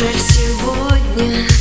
жаль сегодня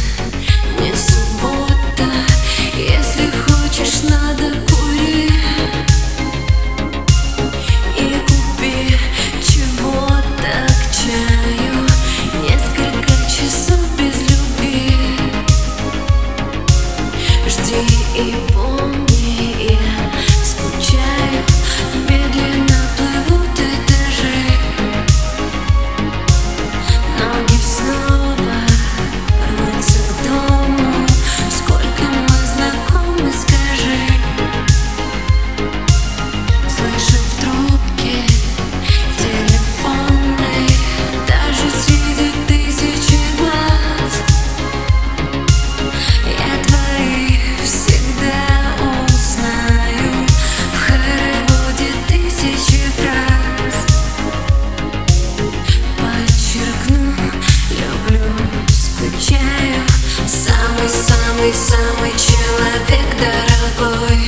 Самый человек дорогой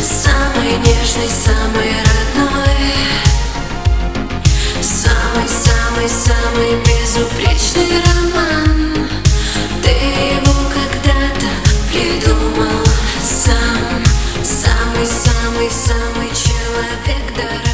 Самый нежный, самый родной. Самый-самый-самый безупречный роман. Ты его когда-то придумал сам. Самый-самый-самый человек дорогой.